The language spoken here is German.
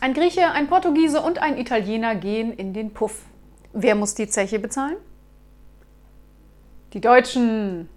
Ein Grieche, ein Portugiese und ein Italiener gehen in den Puff. Wer muss die Zeche bezahlen? Die Deutschen.